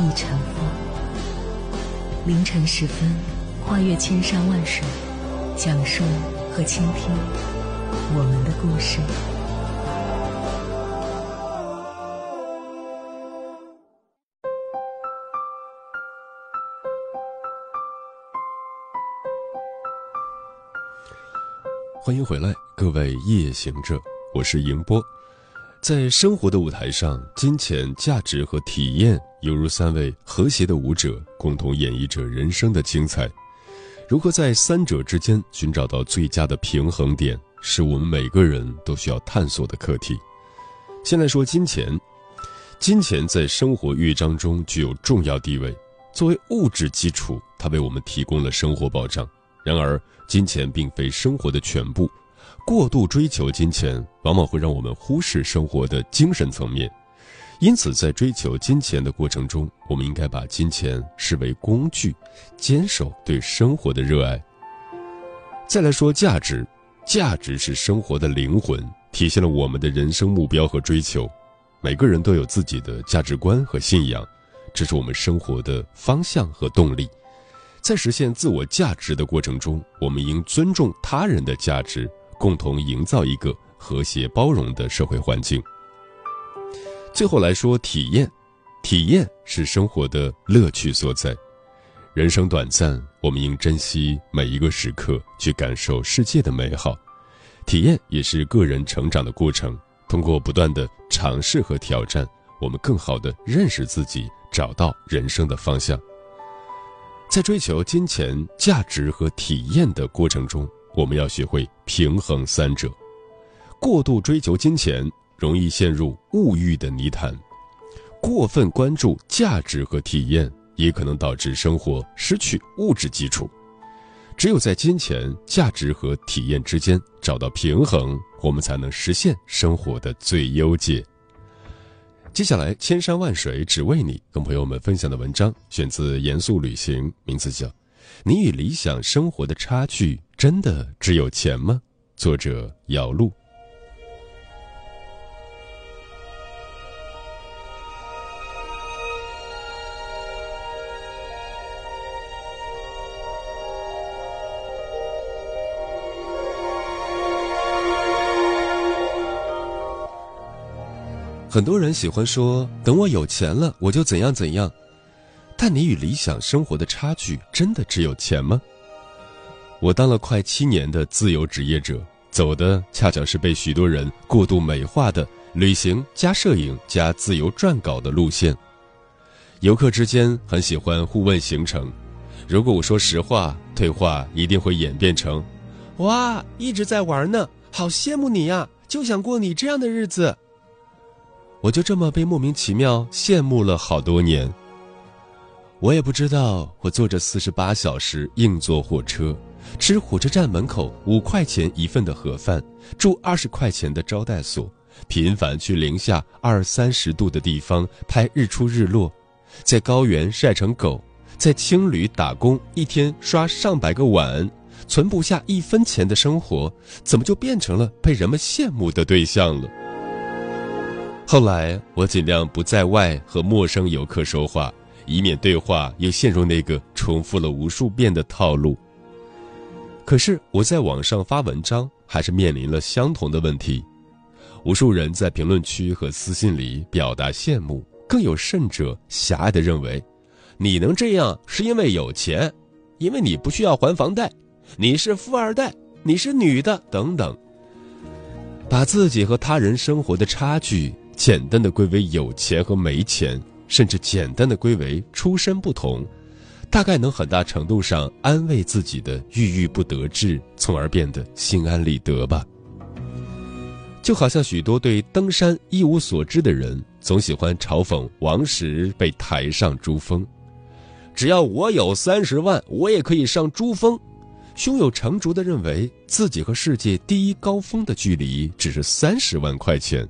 亦成风。凌晨时分，跨越千山万水，讲述和倾听我们的故事。欢迎回来，各位夜行者，我是迎波。在生活的舞台上，金钱、价值和体验犹如三位和谐的舞者，共同演绎着人生的精彩。如何在三者之间寻找到最佳的平衡点，是我们每个人都需要探索的课题。先来说金钱，金钱在生活乐章中具有重要地位。作为物质基础，它为我们提供了生活保障。然而，金钱并非生活的全部，过度追求金钱往往会让我们忽视生活的精神层面。因此，在追求金钱的过程中，我们应该把金钱视为工具，坚守对生活的热爱。再来说价值，价值是生活的灵魂，体现了我们的人生目标和追求。每个人都有自己的价值观和信仰，这是我们生活的方向和动力。在实现自我价值的过程中，我们应尊重他人的价值，共同营造一个和谐包容的社会环境。最后来说，体验，体验是生活的乐趣所在。人生短暂，我们应珍惜每一个时刻，去感受世界的美好。体验也是个人成长的过程，通过不断的尝试和挑战，我们更好的认识自己，找到人生的方向。在追求金钱、价值和体验的过程中，我们要学会平衡三者。过度追求金钱，容易陷入物欲的泥潭；过分关注价值和体验，也可能导致生活失去物质基础。只有在金钱、价值和体验之间找到平衡，我们才能实现生活的最优解。接下来，千山万水只为你，跟朋友们分享的文章选自《严肃旅行》，名字叫《你与理想生活的差距真的只有钱吗》？作者：姚璐。很多人喜欢说：“等我有钱了，我就怎样怎样。”但你与理想生活的差距真的只有钱吗？我当了快七年的自由职业者，走的恰巧是被许多人过度美化的旅行加摄影加自由撰稿的路线。游客之间很喜欢互问行程，如果我说实话，对话一定会演变成：“哇，一直在玩呢，好羡慕你呀，就想过你这样的日子。”我就这么被莫名其妙羡慕了好多年。我也不知道，我坐着四十八小时硬座火车，吃火车站门口五块钱一份的盒饭，住二十块钱的招待所，频繁去零下二三十度的地方拍日出日落，在高原晒成狗，在青旅打工，一天刷上百个碗，存不下一分钱的生活，怎么就变成了被人们羡慕的对象了？后来，我尽量不在外和陌生游客说话，以免对话又陷入那个重复了无数遍的套路。可是，我在网上发文章，还是面临了相同的问题。无数人在评论区和私信里表达羡慕，更有甚者狭隘地认为，你能这样是因为有钱，因为你不需要还房贷，你是富二代，你是女的等等，把自己和他人生活的差距。简单的归为有钱和没钱，甚至简单的归为出身不同，大概能很大程度上安慰自己的郁郁不得志，从而变得心安理得吧。就好像许多对登山一无所知的人，总喜欢嘲讽王石被抬上珠峰。只要我有三十万，我也可以上珠峰。胸有成竹地认为自己和世界第一高峰的距离只是三十万块钱。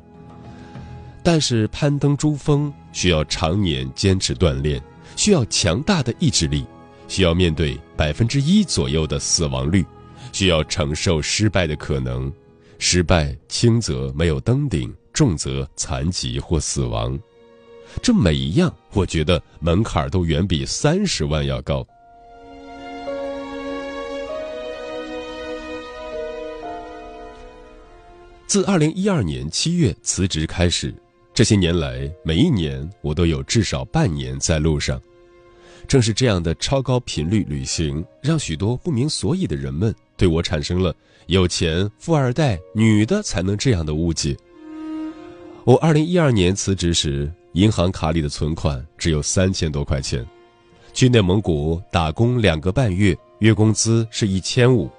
但是攀登珠峰需要常年坚持锻炼，需要强大的意志力，需要面对百分之一左右的死亡率，需要承受失败的可能。失败轻则没有登顶，重则残疾或死亡。这每一样，我觉得门槛都远比三十万要高。自二零一二年七月辞职开始，这些年来，每一年我都有至少半年在路上。正是这样的超高频率旅行，让许多不明所以的人们对我产生了“有钱富二代女的才能这样的”误解。我二零一二年辞职时。银行卡里的存款只有三千多块钱，去内蒙古打工两个半月，月工资是一千五，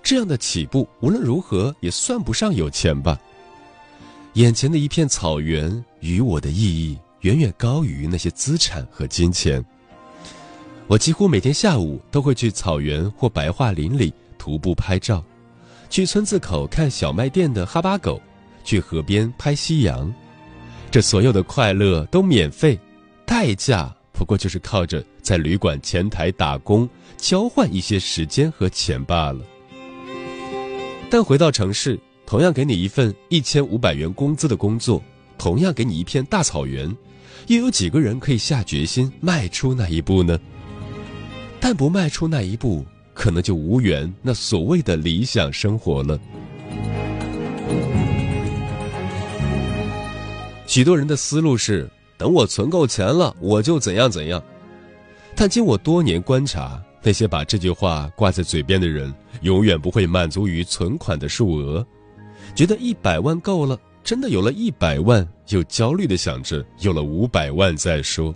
这样的起步无论如何也算不上有钱吧。眼前的一片草原与我的意义远远高于那些资产和金钱。我几乎每天下午都会去草原或白桦林里徒步拍照，去村子口看小卖店的哈巴狗，去河边拍夕阳。这所有的快乐都免费，代价不过就是靠着在旅馆前台打工，交换一些时间和钱罢了。但回到城市，同样给你一份一千五百元工资的工作，同样给你一片大草原，又有几个人可以下决心迈出那一步呢？但不迈出那一步，可能就无缘那所谓的理想生活了。许多人的思路是：等我存够钱了，我就怎样怎样。但经我多年观察，那些把这句话挂在嘴边的人，永远不会满足于存款的数额，觉得一百万够了，真的有了一百万，又焦虑的想着有了五百万再说。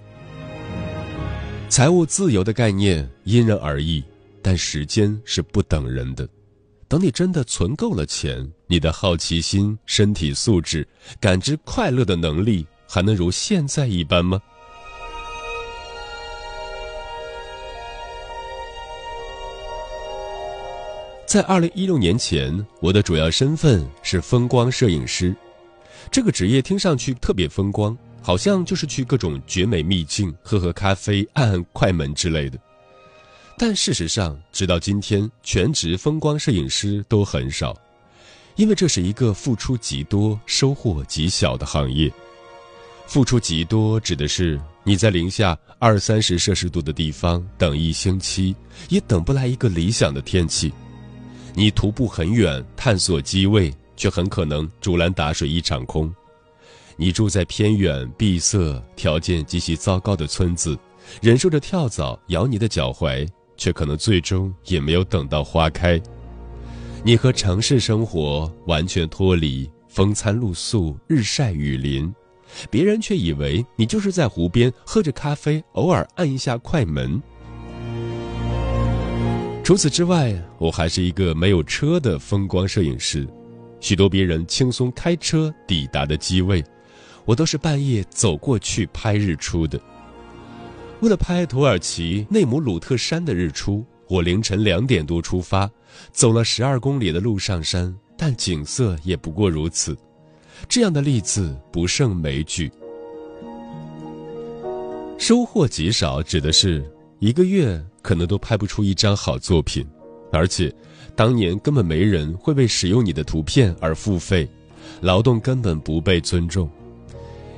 财务自由的概念因人而异，但时间是不等人的。等你真的存够了钱，你的好奇心、身体素质、感知快乐的能力，还能如现在一般吗？在二零一六年前，我的主要身份是风光摄影师。这个职业听上去特别风光，好像就是去各种绝美秘境喝喝咖啡、按按快门之类的。但事实上，直到今天，全职风光摄影师都很少，因为这是一个付出极多、收获极小的行业。付出极多指的是你在零下二三十摄氏度的地方等一星期，也等不来一个理想的天气；你徒步很远探索机位，却很可能竹篮打水一场空；你住在偏远闭塞、条件极其糟糕的村子，忍受着跳蚤咬你的脚踝。却可能最终也没有等到花开。你和城市生活完全脱离，风餐露宿，日晒雨淋，别人却以为你就是在湖边喝着咖啡，偶尔按一下快门。除此之外，我还是一个没有车的风光摄影师，许多别人轻松开车抵达的机位，我都是半夜走过去拍日出的。为了拍土耳其内姆鲁特山的日出，我凌晨两点多出发，走了十二公里的路上山，但景色也不过如此。这样的例子不胜枚举。收获极少，指的是一个月可能都拍不出一张好作品，而且当年根本没人会为使用你的图片而付费，劳动根本不被尊重。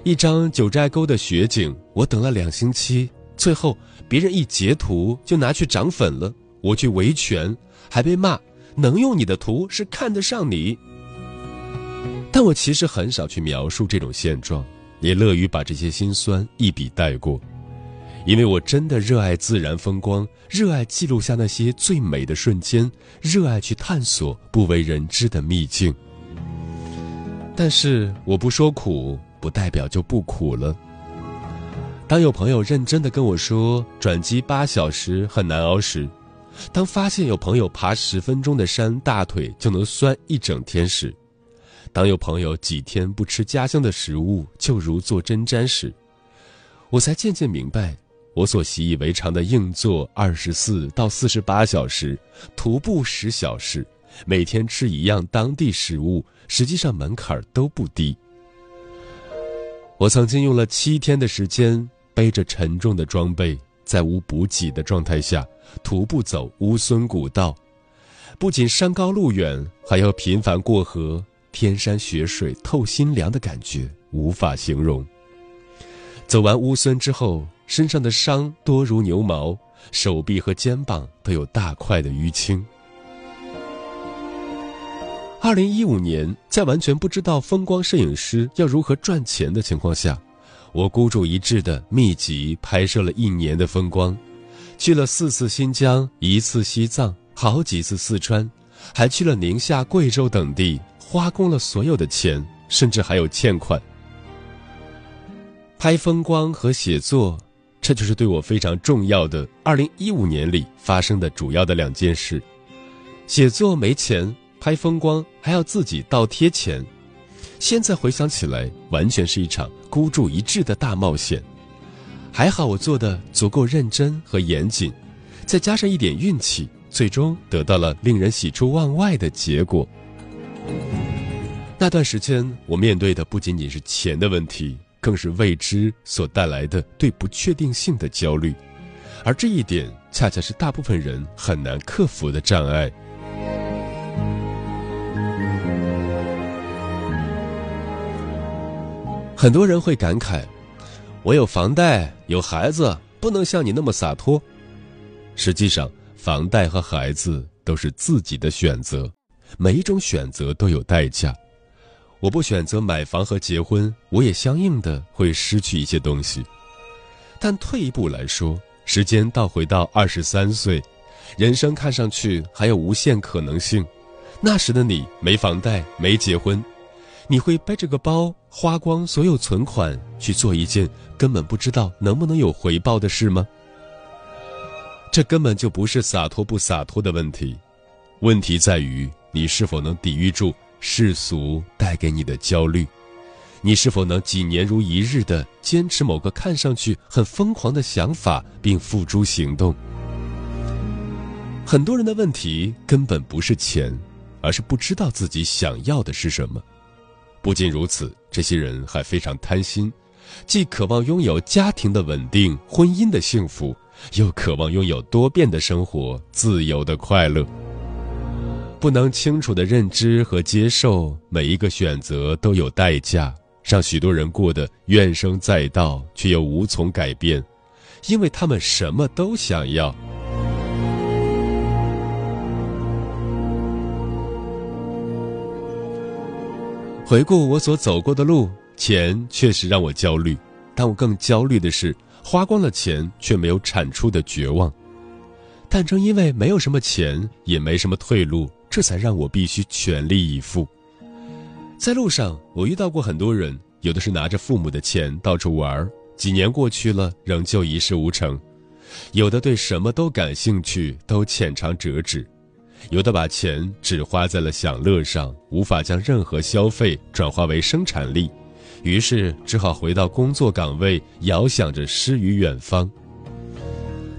一张九寨沟的雪景，我等了两星期。最后，别人一截图就拿去涨粉了，我去维权，还被骂，能用你的图是看得上你。但我其实很少去描述这种现状，也乐于把这些心酸一笔带过，因为我真的热爱自然风光，热爱记录下那些最美的瞬间，热爱去探索不为人知的秘境。但是我不说苦，不代表就不苦了。当有朋友认真的跟我说转机八小时很难熬时，当发现有朋友爬十分钟的山大腿就能酸一整天时，当有朋友几天不吃家乡的食物，就如坐针毡时，我才渐渐明白，我所习以为常的硬座二十四到四十八小时，徒步十小时，每天吃一样当地食物，实际上门槛都不低。我曾经用了七天的时间，背着沉重的装备，在无补给的状态下，徒步走乌孙古道，不仅山高路远，还要频繁过河。天山雪水透心凉的感觉无法形容。走完乌孙之后，身上的伤多如牛毛，手臂和肩膀都有大块的淤青。二零一五年，在完全不知道风光摄影师要如何赚钱的情况下，我孤注一掷的密集拍摄了一年的风光，去了四次新疆，一次西藏，好几次四川，还去了宁夏、贵州等地。花光了所有的钱，甚至还有欠款。拍风光和写作，这就是对我非常重要的。二零一五年里发生的主要的两件事：写作没钱，拍风光还要自己倒贴钱。现在回想起来，完全是一场孤注一掷的大冒险。还好我做的足够认真和严谨，再加上一点运气，最终得到了令人喜出望外的结果。那段时间，我面对的不仅仅是钱的问题，更是未知所带来的对不确定性的焦虑，而这一点恰恰是大部分人很难克服的障碍。很多人会感慨：“我有房贷，有孩子，不能像你那么洒脱。”实际上，房贷和孩子都是自己的选择。每一种选择都有代价，我不选择买房和结婚，我也相应的会失去一些东西。但退一步来说，时间倒回到二十三岁，人生看上去还有无限可能性。那时的你没房贷，没结婚，你会背着个包，花光所有存款去做一件根本不知道能不能有回报的事吗？这根本就不是洒脱不洒脱的问题，问题在于。你是否能抵御住世俗带给你的焦虑？你是否能几年如一日的坚持某个看上去很疯狂的想法，并付诸行动？很多人的问题根本不是钱，而是不知道自己想要的是什么。不仅如此，这些人还非常贪心，既渴望拥有家庭的稳定、婚姻的幸福，又渴望拥有多变的生活、自由的快乐。不能清楚的认知和接受每一个选择都有代价，让许多人过得怨声载道，却又无从改变，因为他们什么都想要。回顾我所走过的路，钱确实让我焦虑，但我更焦虑的是花光了钱却没有产出的绝望。但正因为没有什么钱，也没什么退路。这才让我必须全力以赴。在路上，我遇到过很多人，有的是拿着父母的钱到处玩，几年过去了仍旧一事无成；有的对什么都感兴趣，都浅尝辄止；有的把钱只花在了享乐上，无法将任何消费转化为生产力，于是只好回到工作岗位，遥想着诗与远方。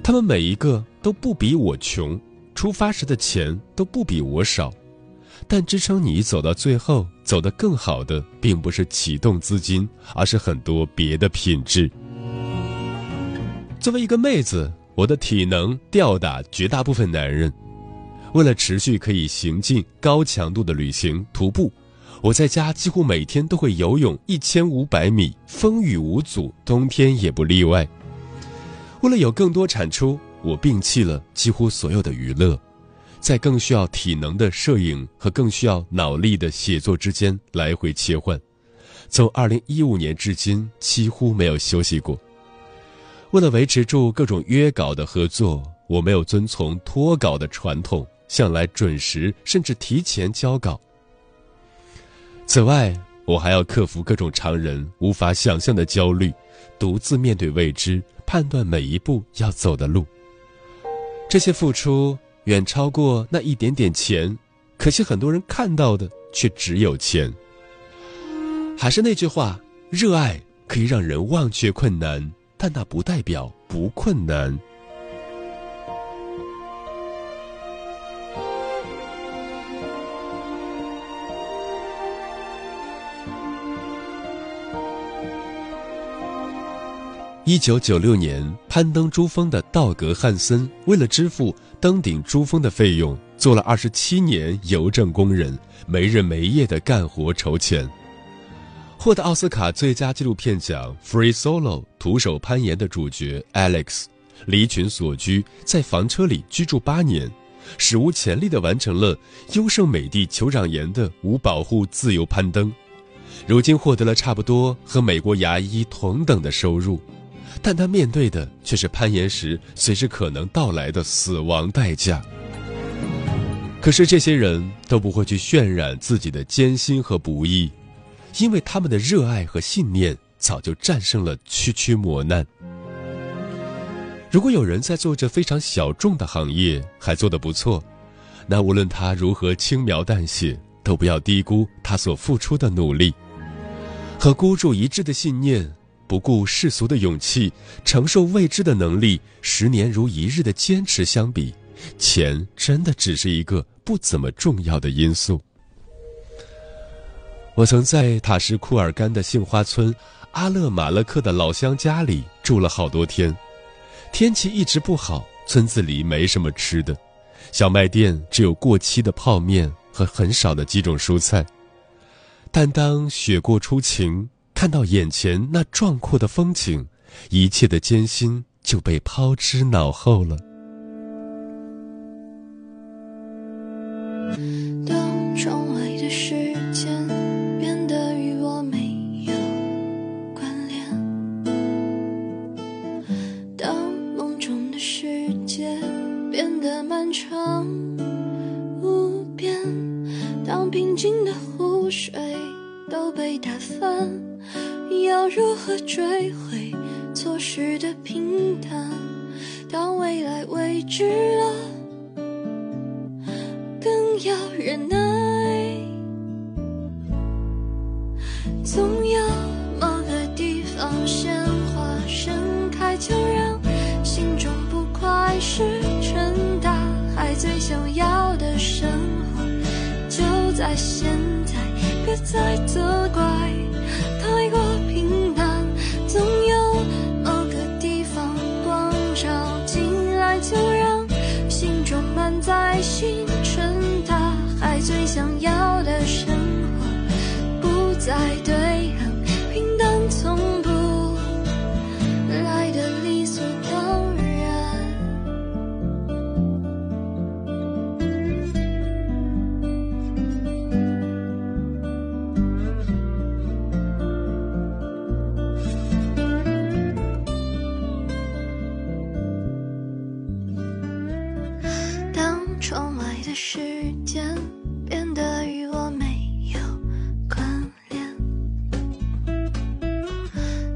他们每一个都不比我穷。出发时的钱都不比我少，但支撑你走到最后走得更好的，并不是启动资金，而是很多别的品质。作为一个妹子，我的体能吊打绝大部分男人。为了持续可以行进高强度的旅行徒步，我在家几乎每天都会游泳一千五百米，风雨无阻，冬天也不例外。为了有更多产出。我摒弃了几乎所有的娱乐，在更需要体能的摄影和更需要脑力的写作之间来回切换，从2015年至今几乎没有休息过。为了维持住各种约稿的合作，我没有遵从脱稿的传统，向来准时甚至提前交稿。此外，我还要克服各种常人无法想象的焦虑，独自面对未知，判断每一步要走的路。这些付出远超过那一点点钱，可惜很多人看到的却只有钱。还是那句话，热爱可以让人忘却困难，但那不代表不困难。一九九六年，攀登珠峰的道格·汉森为了支付登顶珠峰的费用，做了二十七年邮政工人，没日没夜的干活筹钱。获得奥斯卡最佳纪录片奖《Free Solo》徒手攀岩的主角 Alex，离群所居，在房车里居住八年，史无前例地完成了优胜美地酋长岩的无保护自由攀登，如今获得了差不多和美国牙医同等的收入。但他面对的却是攀岩时随时可能到来的死亡代价。可是这些人都不会去渲染自己的艰辛和不易，因为他们的热爱和信念早就战胜了区区磨难。如果有人在做着非常小众的行业还做得不错，那无论他如何轻描淡写，都不要低估他所付出的努力和孤注一掷的信念。不顾世俗的勇气，承受未知的能力，十年如一日的坚持相比，钱真的只是一个不怎么重要的因素。我曾在塔什库尔干的杏花村阿勒马勒克的老乡家里住了好多天，天气一直不好，村子里没什么吃的，小卖店只有过期的泡面和很少的几种蔬菜。但当雪过初晴。看到眼前那壮阔的风景，一切的艰辛就被抛之脑后了。当窗外的时间变得与我没有关联，当梦中的世界变得漫长无边，当平静的湖水都被打翻。要如何追回错失的平淡？当未来未知了，更要忍耐。总有某个地方鲜花盛开，就让心中不快石沉大海。最想要的生活就在现在，别再责怪。时间变得与我没有关联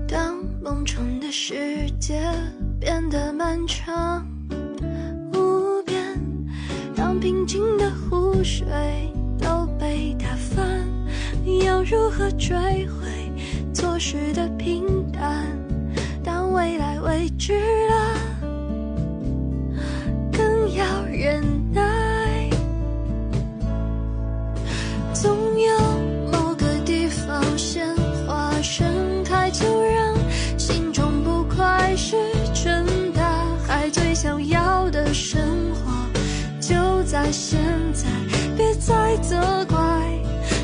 当梦中的世界变得漫长无边当平静的湖水都被打翻要如何追回错失的现在，别再责怪，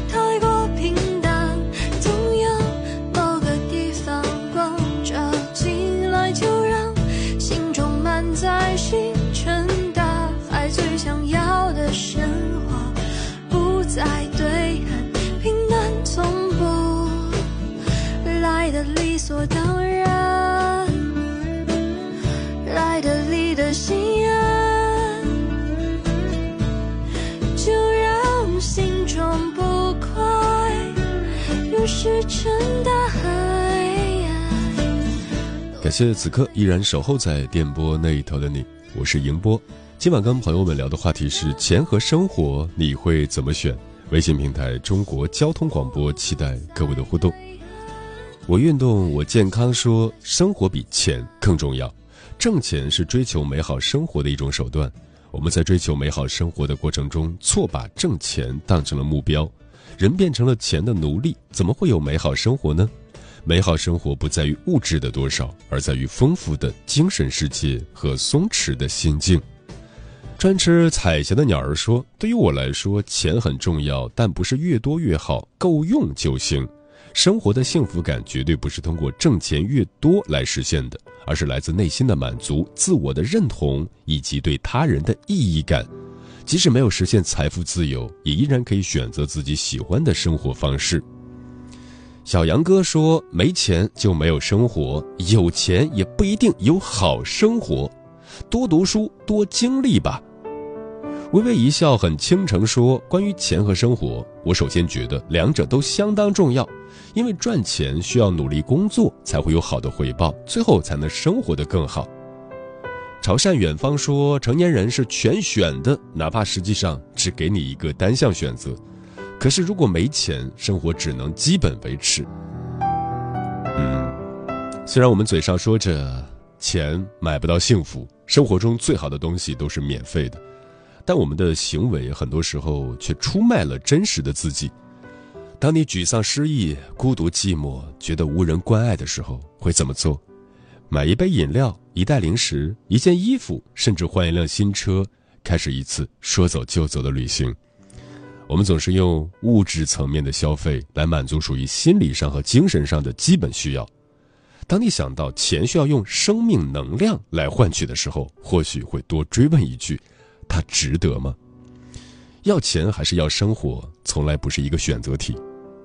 太过平淡。总有某个地方光照进来，就让心中满载星辰大海。最想要的生活不在对岸，平淡从不来的理所当然，感谢此刻依然守候在电波那一头的你，我是迎波。今晚跟朋友们聊的话题是钱和生活，你会怎么选？微信平台中国交通广播，期待各位的互动。我运动，我健康，说生活比钱更重要。挣钱是追求美好生活的一种手段。我们在追求美好生活的过程中，错把挣钱当成了目标，人变成了钱的奴隶，怎么会有美好生活呢？美好生活不在于物质的多少，而在于丰富的精神世界和松弛的心境。专吃彩霞的鸟儿说：“对于我来说，钱很重要，但不是越多越好，够用就行。”生活的幸福感绝对不是通过挣钱越多来实现的，而是来自内心的满足、自我的认同以及对他人的意义感。即使没有实现财富自由，也依然可以选择自己喜欢的生活方式。小杨哥说：“没钱就没有生活，有钱也不一定有好生活。多读书，多经历吧。”微微一笑，很倾城说：“关于钱和生活，我首先觉得两者都相当重要。”因为赚钱需要努力工作，才会有好的回报，最后才能生活得更好。潮汕远方说，成年人是全选的，哪怕实际上只给你一个单项选择。可是如果没钱，生活只能基本维持。嗯，虽然我们嘴上说着钱买不到幸福，生活中最好的东西都是免费的，但我们的行为很多时候却出卖了真实的自己。当你沮丧、失意、孤独、寂寞，觉得无人关爱的时候，会怎么做？买一杯饮料、一袋零食、一件衣服，甚至换一辆新车，开始一次说走就走的旅行。我们总是用物质层面的消费来满足属于心理上和精神上的基本需要。当你想到钱需要用生命能量来换取的时候，或许会多追问一句：它值得吗？要钱还是要生活，从来不是一个选择题。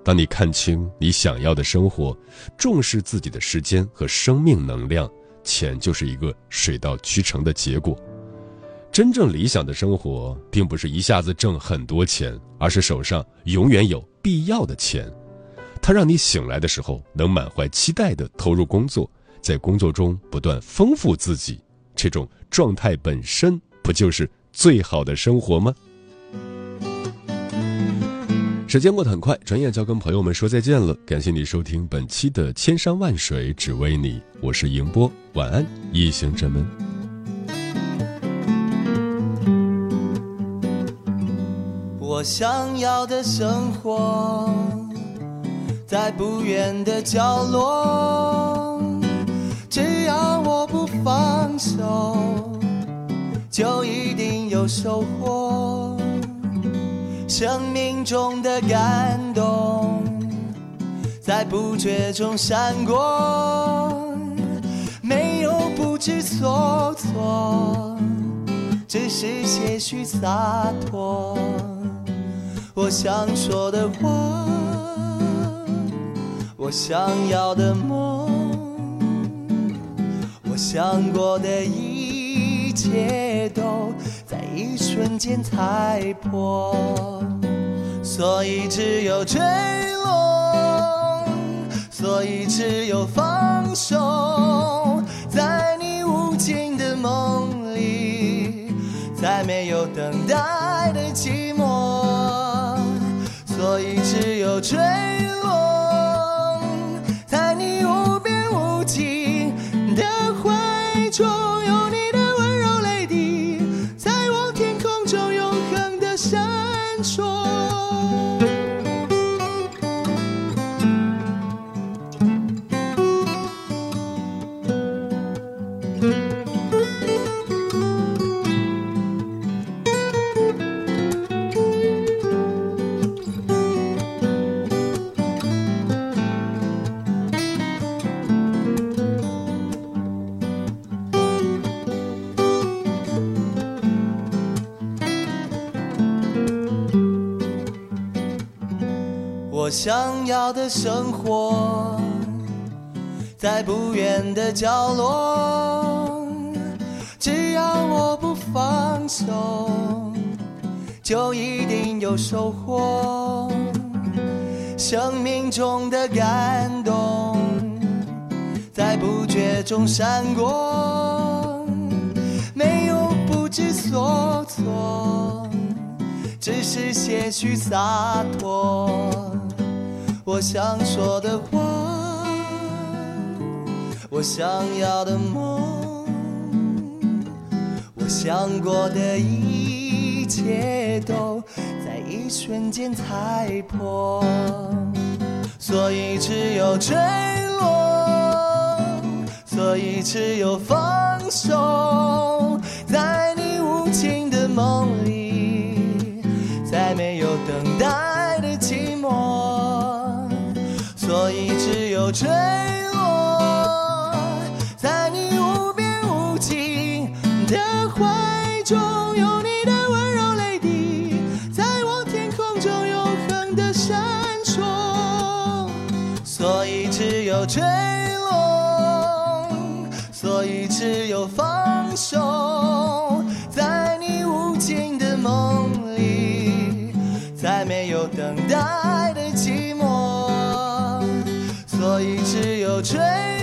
当你看清你想要的生活，重视自己的时间和生命能量，钱就是一个水到渠成的结果。真正理想的生活，并不是一下子挣很多钱，而是手上永远有必要的钱。它让你醒来的时候能满怀期待地投入工作，在工作中不断丰富自己。这种状态本身，不就是最好的生活吗？时间过得很快，转眼就要跟朋友们说再见了。感谢你收听本期的《千山万水只为你》，我是迎波，晚安，异行者们。我想要的生活，在不远的角落，只要我不放手，就一定有收获。生命中的感动，在不觉中闪过，没有不知所措，只是些许洒脱。我想说的话，我想要的梦，我想过的一切都在。一瞬间踩破，所以只有坠落，所以只有放手，在你无尽的梦里，再没有等待的寂寞，所以只有坠想要的生活，在不远的角落。只要我不放手，就一定有收获。生命中的感动，在不觉中闪过，没有不知所措。只是些许洒脱。我想说的话，我想要的梦，我想过的一切都在一瞬间踩破，所以只有坠落，所以只有放手，所以只有坠落，所以只有放手，在你无尽的梦里，再没有等待的寂寞。所以只有坠。